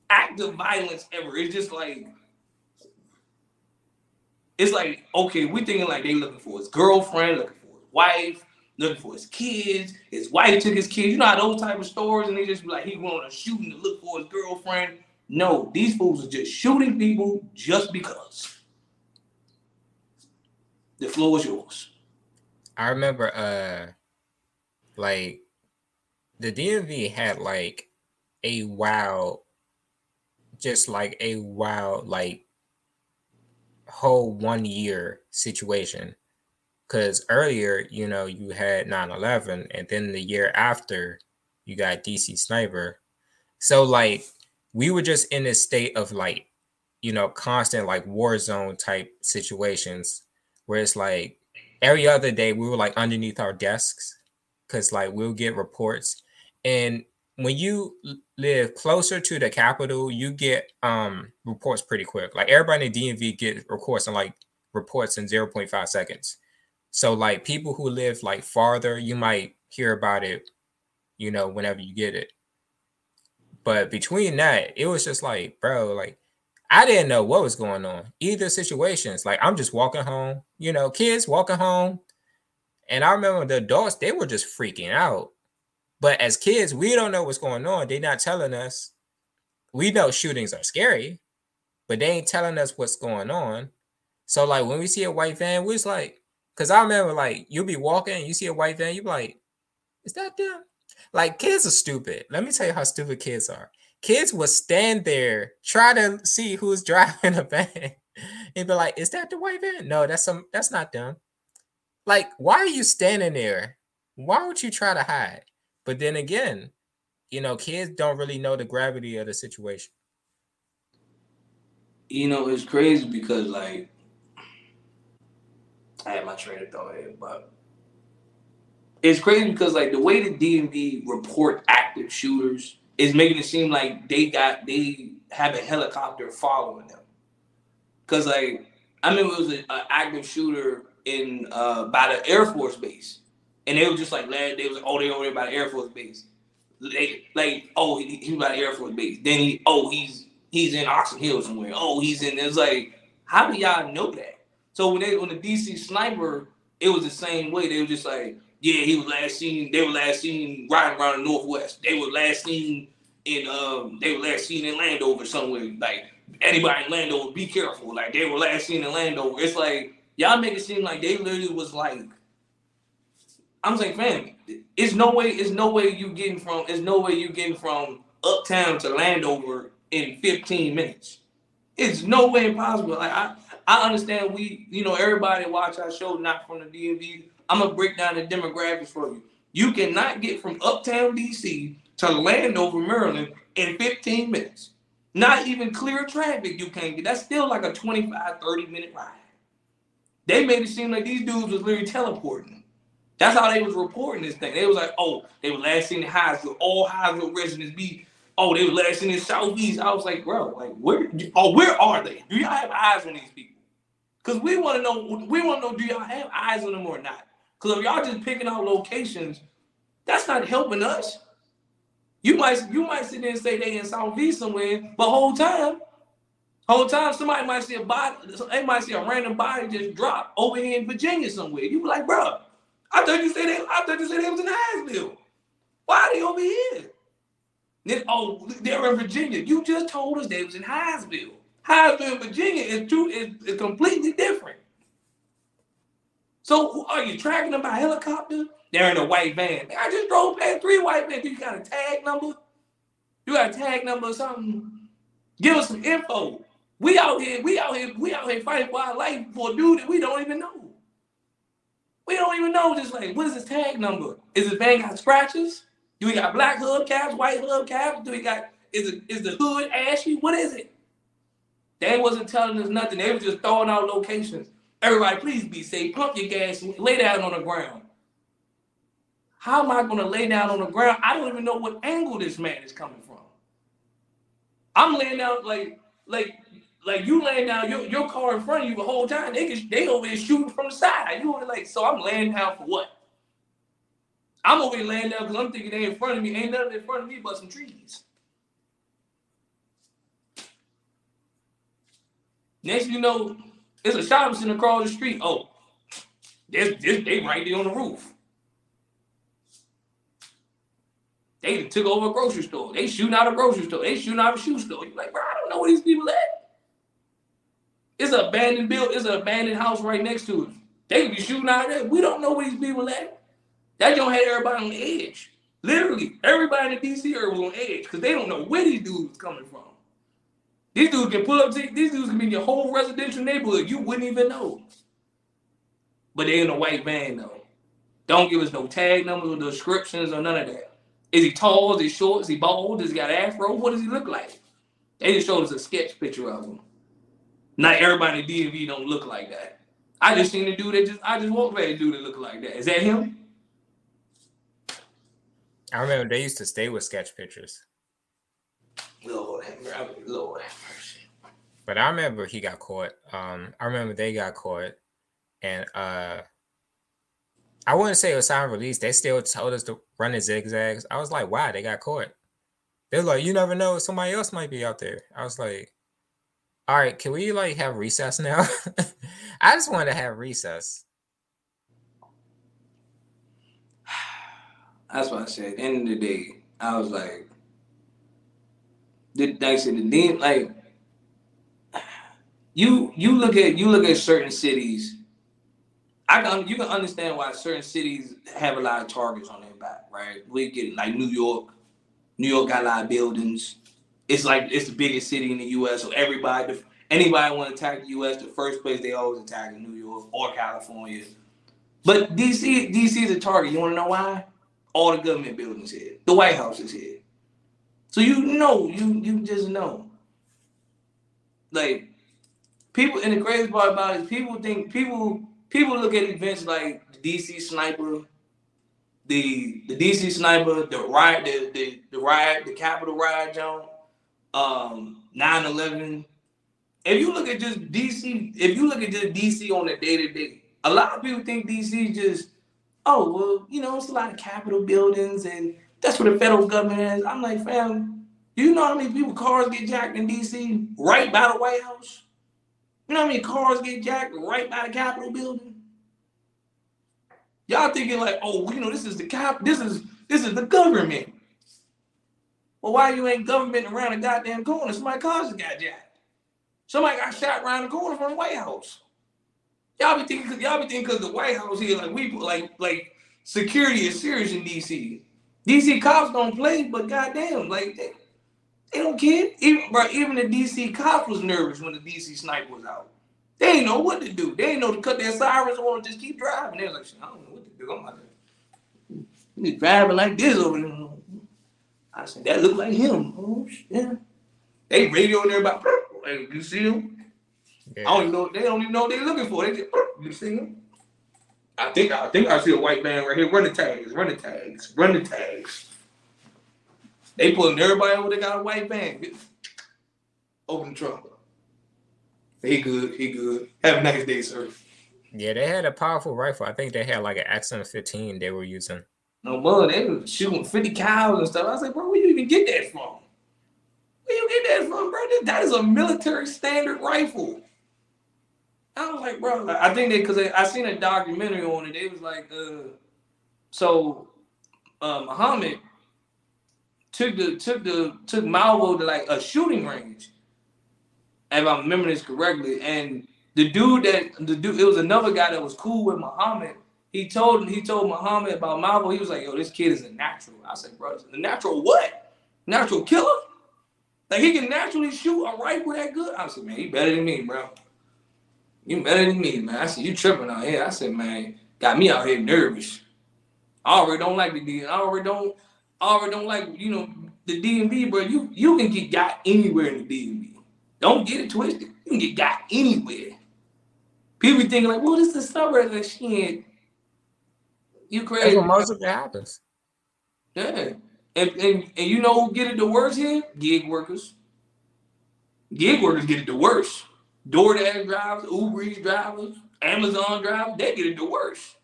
act of violence ever. It's just like it's like, okay, we're thinking like they looking for his girlfriend, looking for his wife, looking for his kids. His wife took his kids. You know how those type of stories, and they just be like, he went on a shooting to look for his girlfriend. No, these fools are just shooting people just because. The floor is yours. I remember, uh, like the DMV had like a wild, just like a wild, like whole one year situation. Because earlier, you know, you had 9 11, and then the year after, you got DC Sniper. So, like, we were just in this state of like, you know, constant like war zone type situations where it's like every other day we were like underneath our desks because like we'll get reports. And when you live closer to the capital you get um reports pretty quick. Like everybody in the dmv get reports in like reports in 0.5 seconds. So like people who live like farther you might hear about it you know whenever you get it. But between that it was just like bro like I didn't know what was going on. Either situations, like I'm just walking home, you know, kids walking home. And I remember the adults, they were just freaking out. But as kids, we don't know what's going on. They're not telling us. We know shootings are scary, but they ain't telling us what's going on. So, like, when we see a white van, we was like, because I remember, like, you'll be walking, you see a white van, you be like, is that them? Like, kids are stupid. Let me tell you how stupid kids are kids would stand there, try to see who's driving a van, and be like, "Is that the white van? No, that's some. That's not them." Like, why are you standing there? Why would you try to hide? But then again, you know, kids don't really know the gravity of the situation. You know, it's crazy because like I had my train of thought here, but it's crazy because like the way the DMV report active shooters is making it seem like they got they have a helicopter following them. Cause like I mean, it was an active shooter in uh by the Air Force base, and they were just like lad, they was like, oh they over there by the Air Force base. They like oh he, he by the Air Force base. Then he oh he's he's in Oxon Hill somewhere. Oh he's in. It's like how do y'all know that? So when they when the DC sniper, it was the same way. They were just like yeah, he was last seen. They were last seen riding around the northwest. They were last seen in um. They were last seen in Landover somewhere. Like anybody in Landover, be careful. Like they were last seen in Landover. It's like y'all make it seem like they literally was like. I'm saying, fam, it's no way. It's no way you getting from. It's no way you getting from uptown to Landover in 15 minutes. It's no way impossible. Like I, I understand we, you know, everybody watch our show not from the DMV I'm gonna break down the demographics for you. You cannot get from uptown DC to Landover, Maryland in 15 minutes. Not even clear traffic you can't get. That's still like a 25, 30 minute ride. They made it seem like these dudes was literally teleporting. That's how they was reporting this thing. They was like, oh, they were last seen in Hyattsville. All Hyattsville residents be, oh, they were last seen in Southeast. I was like, bro, like where oh, where are they? Do y'all have eyes on these people? Because we want to know, we want to know, do y'all have eyes on them or not? Because if y'all just picking out locations, that's not helping us. You might you might sit there and say they in South Beach somewhere, but whole time, whole time somebody might see a body, they might see a random body just drop over here in Virginia somewhere. You be like, bro, I thought you said they, I thought you said they was in Hyattsville. Why are they over here? Then, oh, they're in Virginia. You just told us they was in Hyattsville. Hyattsville, Virginia is two is, is completely different. So are you tracking them by helicopter? They're in a white van. I just drove past three white vans. You got a tag number? You got a tag number or something? Give us some info. We out here, we out here, we out here fighting for our life for a dude that we don't even know. We don't even know. Just like, what is his tag number? Is his van got scratches? Do we got black hubcaps, white hubcaps? Do we got is it is the hood ashy? What is it? They wasn't telling us nothing. They were just throwing out locations. Everybody, please be safe. Pump your gas. Lay down on the ground. How am I going to lay down on the ground? I don't even know what angle this man is coming from. I'm laying down like like like you laying down your, your car in front of you the whole time. They can, they over there shooting from the side. You over like so I'm laying down for what? I'm over here laying down because I'm thinking they in front of me. Ain't nothing in front of me but some trees. Next you know, it's a shopping center across the street. Oh, this, this, they right there on the roof. They took over a grocery store. They shooting out a grocery store. They shooting out a shoe store. You're like, bro, I don't know where these people at. It's an abandoned build. It's an abandoned house right next to it. They be shooting out there. We don't know where these people at. That don't have everybody on the edge. Literally, everybody in the DC area was on edge because they don't know where these dudes coming from. These dudes can pull up. To, these dudes can be in your whole residential neighborhood. You wouldn't even know. But they in a white van though. Don't give us no tag numbers or descriptions or none of that. Is he tall? Is he short? Is he bald? Does he got afro? What does he look like? They just showed us a sketch picture of him. Not everybody in DMV don't look like that. I just seen a dude that just I just walked by a dude that looked like that. Is that him? I remember they used to stay with sketch pictures. Lord have mercy. Lord have mercy. But I remember he got caught. Um, I remember they got caught, and uh, I wouldn't say it was sign release. They still told us to run the zigzags. I was like, why they got caught? They're like, you never know, somebody else might be out there. I was like, all right, can we like have recess now? I just want to have recess. That's what I said. At the end of the day, I was like, the, like I said, the like you you look at you look at certain cities. I can you can understand why certain cities have a lot of targets on their back, right? We get like New York. New York got a lot of buildings. It's like it's the biggest city in the U.S. So everybody, anybody want to attack the U.S., the first place they always attack is New York or California. But DC, DC is a target. You want to know why? All the government buildings here. The White House is here. So you know, you you just know. Like people, and the crazy part about it is people think people people look at events like the DC sniper, the the DC sniper, the riot, the the, the riot, the Capitol riot, John, um, 9-11. If you look at just DC, if you look at just DC on a day to day, a lot of people think DC just, oh well, you know, it's a lot of Capitol buildings and that's what the federal government is. I'm like, fam, do you know how many people cars get jacked in DC right by the White House? You know how many cars get jacked right by the Capitol building? Y'all thinking like, oh, you know, this is the cap, this is this is the government. Well, why you ain't government around the goddamn corner? Somebody cars got jacked. Somebody got shot around the corner from the White House. Y'all be thinking, y'all be thinking because the White House here, like we like like security is serious in DC. DC cops don't play, but goddamn, like they, they don't care. Even bro, even the DC cops was nervous when the DC sniper was out. They didn't know what to do. They didn't know to cut their sirens on and just keep driving. They was like, I don't know what to do. I'm about to driving like this over there. I said, that look like him. Oh yeah. They radio there about like, you see him? Yeah. I don't even know they don't even know what they're looking for. They just you see him? I think I think I see a white man right here. Run the tags, run the tags, run the tags. They pulling everybody over. They got a white man. Open the trunk. He good. He good. Have a nice day, sir. Yeah, they had a powerful rifle. I think they had like an XM-15 they were using. No more. They were shooting 50 cals and stuff. I was like, bro, where you even get that from? Where you get that from, bro? That is a military standard rifle. I was like, bro, I think that because I seen a documentary on it. It was like, uh, so uh, Muhammad took the took the took Malvo to like a shooting range, if I'm remembering this correctly. And the dude that the dude, it was another guy that was cool with Muhammad. He told he told Muhammad about Malvo. He was like, "Yo, this kid is a natural." I said, "Bro, a natural what? Natural killer? Like he can naturally shoot a rifle that good?" I said, "Man, he better than me, bro. You better than me, man." I said, "You tripping out here?" I said, "Man, got me out here nervous. I already don't like the D. I already don't. I already don't like you know the DMV, bro. You you can get got anywhere in the DMV. Don't get it twisted. You can get got anywhere. People be thinking like, well, this is the suburbs and shit. You crazy. That's what most of it happens. Yeah. And, and, and you know who get it the worst here? Gig workers. Gig workers get it the worst. DoorDash drivers, Uber Eats drivers, Amazon drivers, they get it the worst.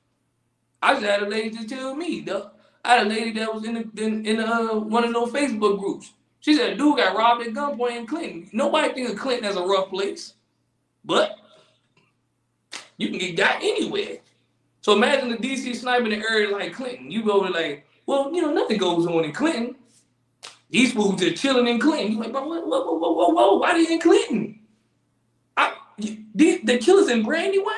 I just had a lady just tell me, though. I had a lady that was in the, in, in uh, one of those Facebook groups. She said, a dude got robbed at gunpoint in Clinton. Nobody think of Clinton as a rough place, but you can get got anywhere. So imagine the DC sniper in the area like Clinton. You go to like, well, you know, nothing goes on in Clinton. These fools are chilling in Clinton. You're like, bro, whoa, whoa, whoa, whoa, whoa, why they in Clinton? The, the killers in Brandywine?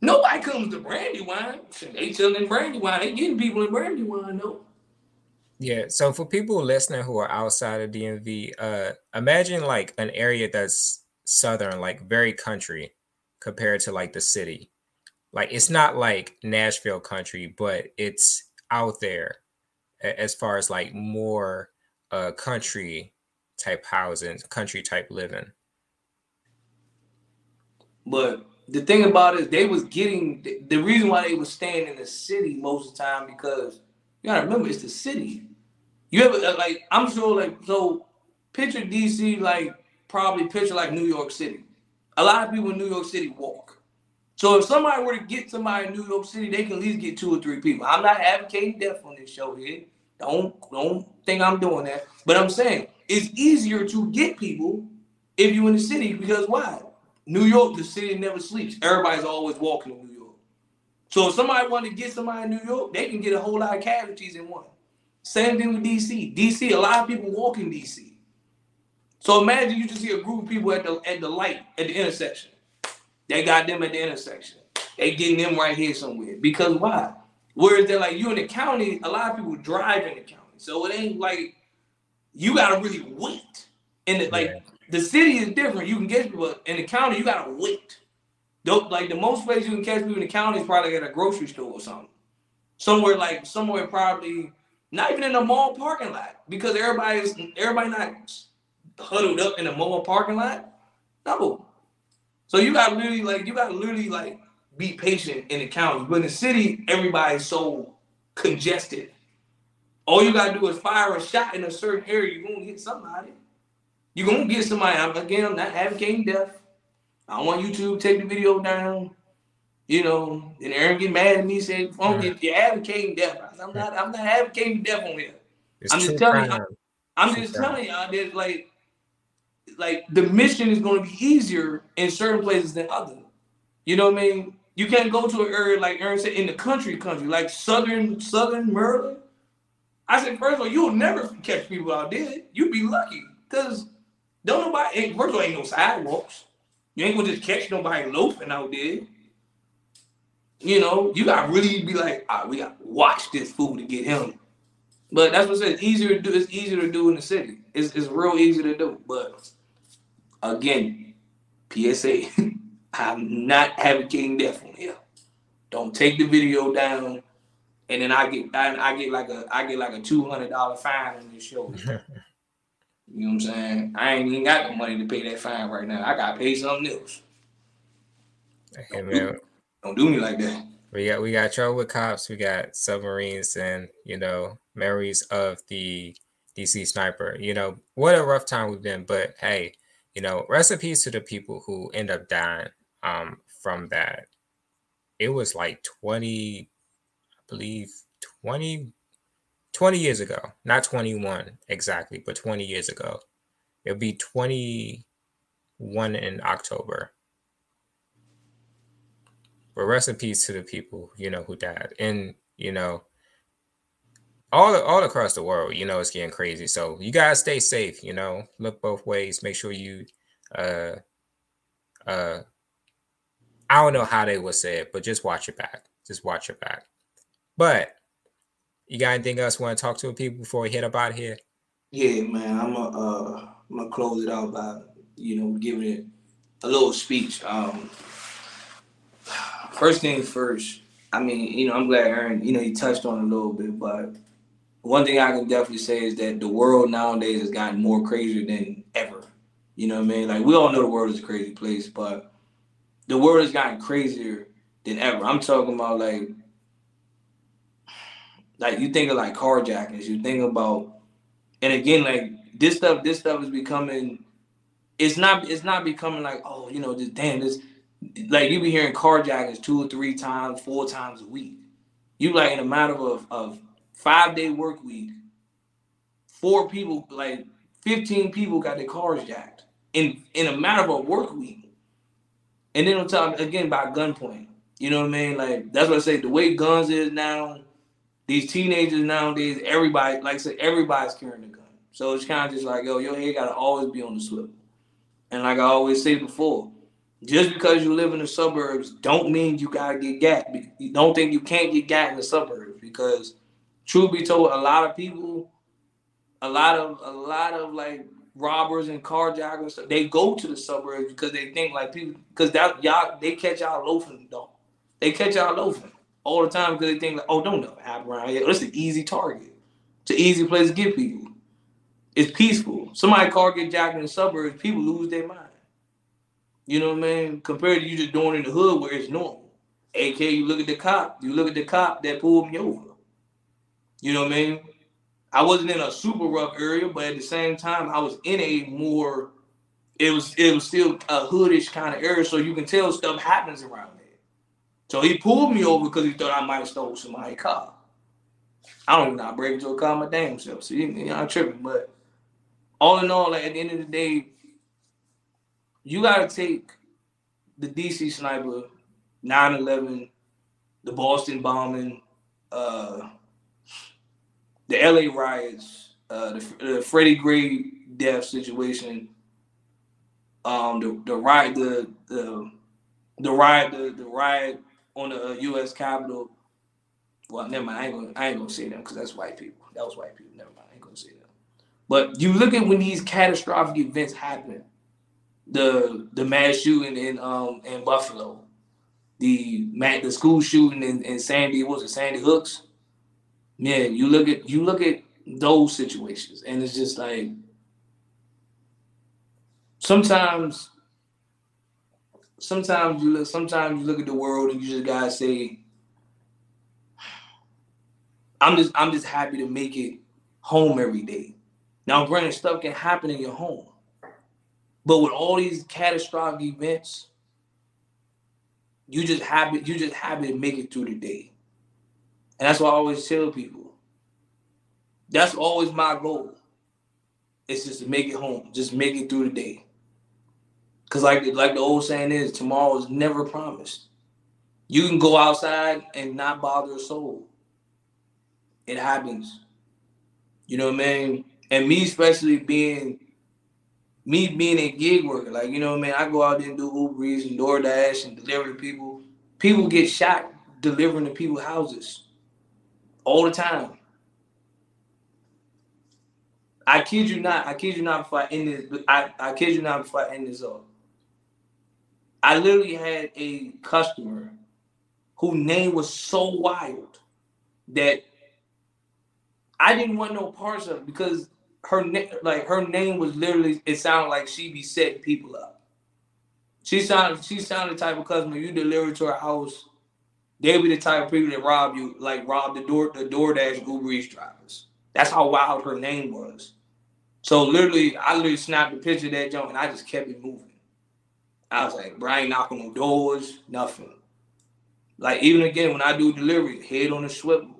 Nobody comes to Brandywine. They chilling in Brandywine. They getting people in Brandywine, though. Yeah. So for people listening who are outside of DMV, uh, imagine like an area that's southern, like very country, compared to like the city. Like it's not like Nashville country, but it's out there as far as like more uh country type housing, country type living. But the thing about it is they was getting the reason why they was staying in the city most of the time because you gotta remember it's the city. You ever uh, like I'm sure like so picture DC like probably picture like New York City. A lot of people in New York City walk. So if somebody were to get somebody in New York City, they can at least get two or three people. I'm not advocating death on this show here. Don't don't think I'm doing that. But I'm saying it's easier to get people if you're in the city because why? New York, the city never sleeps. Everybody's always walking in New York. So if somebody wanted to get somebody in New York, they can get a whole lot of casualties in one. Same thing with DC. DC, a lot of people walk in DC. So imagine you just see a group of people at the at the light at the intersection. They got them at the intersection. They getting them right here somewhere. Because why? Whereas they're like you in the county, a lot of people drive in the county. So it ain't like you gotta really wait. And it, like the city is different. You can get people in the county, you gotta wait. Don't like the most places you can catch people in the county is probably at a grocery store or something. Somewhere like somewhere probably not even in a mall parking lot because everybody's everybody not huddled up in a mall parking lot. No. So you gotta literally like you gotta literally like be patient in the county. But in the city, everybody's so congested. All you gotta do is fire a shot in a certain area, you're gonna hit somebody. You're gonna get somebody. I'm, again, I'm not advocating death. I want you to take the video down. You know, and Aaron get mad at me, say, "Phone, yeah. you're advocating death." I'm not. I'm not advocating death on here. It's I'm just telling you. I'm just telling y'all that like, like the mission is going to be easier in certain places than others. You know what I mean? You can't go to an area like Aaron said in the country, country like southern Southern Maryland. I said, first of all, you'll never catch people out there. You'd be lucky because don't nobody, first of all, ain't no sidewalks. You ain't gonna just catch nobody loafing out there. You know, you gotta really be like, all right, we gotta watch this fool to get him. But that's what I said. It's easier to do. It's easier to do in the city. It's, it's real easy to do. But again, PSA, I'm not advocating death on here. Don't take the video down, and then I get I, I get like a I get like a two hundred dollar fine on this show. You know what I'm saying? I ain't even got the money to pay that fine right now. I gotta pay something else. Hey, don't, man. Do, don't do me like that. We got we got trouble with cops, we got submarines and you know, memories of the DC sniper. You know, what a rough time we've been, but hey, you know, recipes to the people who end up dying um from that. It was like 20, I believe 20 20 years ago, not 21 exactly, but 20 years ago. It'll be 21 in October. But rest in peace to the people, you know, who died. And, you know, all all across the world, you know, it's getting crazy. So you guys stay safe, you know, look both ways. Make sure you uh uh I don't know how they would say it, but just watch your back. Just watch your back. But you got anything else want to talk to people before we head up out here? Yeah, man. I'm gonna uh, I'm gonna close it out by you know giving it a little speech. Um, first things first. I mean, you know, I'm glad Aaron, you know, he touched on a little bit, but one thing I can definitely say is that the world nowadays has gotten more crazier than ever. You know what I mean? Like we all know the world is a crazy place, but the world has gotten crazier than ever. I'm talking about like like you think of like carjackings, you think about, and again, like this stuff, this stuff is becoming. It's not. It's not becoming like, oh, you know, just damn this. Like you be hearing carjackings two or three times, four times a week. You like in a matter of of five day work week, four people, like fifteen people got their cars jacked in in a matter of a work week. And then on top again by gunpoint. You know what I mean? Like that's what I say. The way guns is now, these teenagers nowadays, everybody, like I said, everybody's carrying a gun. So it's kind of just like, yo, your head gotta always be on the swivel. And like I always say before, just because you live in the suburbs, don't mean you gotta get gat. You don't think you can't get gat in the suburbs because, truth be told, a lot of people, a lot of a lot of like robbers and carjackers, they go to the suburbs because they think like people because that y'all they catch y'all loafing though. They catch y'all loafing all the time because they think like, oh, don't know happen around here. It's an easy target. It's an easy place to get people. it's peaceful. Somebody car get jacked in the suburbs, people lose their mind. You know what I mean? Compared to you just doing in the hood where it's normal. AK, you look at the cop, you look at the cop that pulled me over. You know what I mean? I wasn't in a super rough area, but at the same time, I was in a more it was it was still a hoodish kind of area, so you can tell stuff happens around. So he pulled me over because he thought I might have stole somebody's car. I don't even know how break into a car my damn self. So you know, I'm tripping. But all in all, like, at the end of the day, you gotta take the DC sniper, 9-11, the Boston bombing, uh, the LA riots, uh, the, the Freddie Gray death situation, um, the the riot, the the the riot, the, the riot on the U.S. Uh, Capitol. Well, never mind. I ain't gonna, I ain't gonna say them because that's white people. That was white people. Never mind. I ain't gonna say them. But you look at when these catastrophic events happen, the the mass shooting in um in Buffalo, the the school shooting in, in Sandy, was it Sandy Hooks? Yeah, you look at you look at those situations, and it's just like sometimes sometimes you look sometimes you look at the world and you just gotta say I'm just I'm just happy to make it home every day. Now granted stuff can happen in your home. But with all these catastrophic events, you just happy you just happy to make it through the day. And that's what I always tell people. That's always my goal. It's just to make it home. Just make it through the day. Cause like like the old saying is, tomorrow is never promised. You can go outside and not bother a soul. It happens. You know what I mean? And me especially being me being a gig worker, like you know what I mean, I go out there and do Uber Eats and DoorDash and deliver to people. People get shot delivering to people's houses all the time. I kid you not. I kid you not before I end this. I, I kid you not before I end this off. I literally had a customer whose name was so wild that I didn't want no parts of because her like her name was literally it sounded like she be setting people up. She sounded she sounded the type of customer you deliver to her house, they'll be the type of people that rob you, like rob the door the DoorDash Uber Eats drivers. That's how wild her name was. So literally, I literally snapped a picture of that junk and I just kept it moving. I was like, bro, I ain't knocking on doors, nothing. Like even again, when I do delivery, head on the swivel.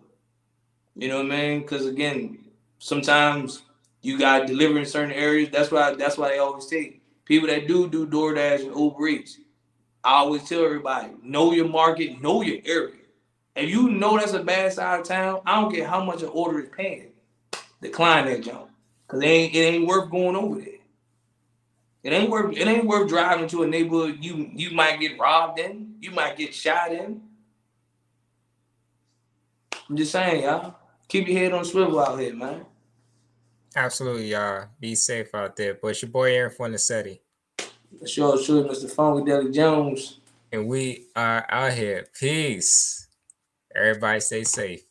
You know what I mean? Because again, sometimes you got deliver in certain areas. That's why that's why they always say people that do do DoorDash and Uber Eats. I always tell everybody, know your market, know your area. If you know that's a bad side of town, I don't care how much an order is paying. Decline that jump. Cause it ain't it ain't worth going over there. It ain't worth it ain't worth driving to a neighborhood you you might get robbed in, you might get shot in. I'm just saying, y'all. Keep your head on swivel out here, man. Absolutely, y'all. Be safe out there. But it's your boy Aaron Fornasetti. Sure, sure, Mr. With Deli Jones. And we are out here. Peace. Everybody stay safe.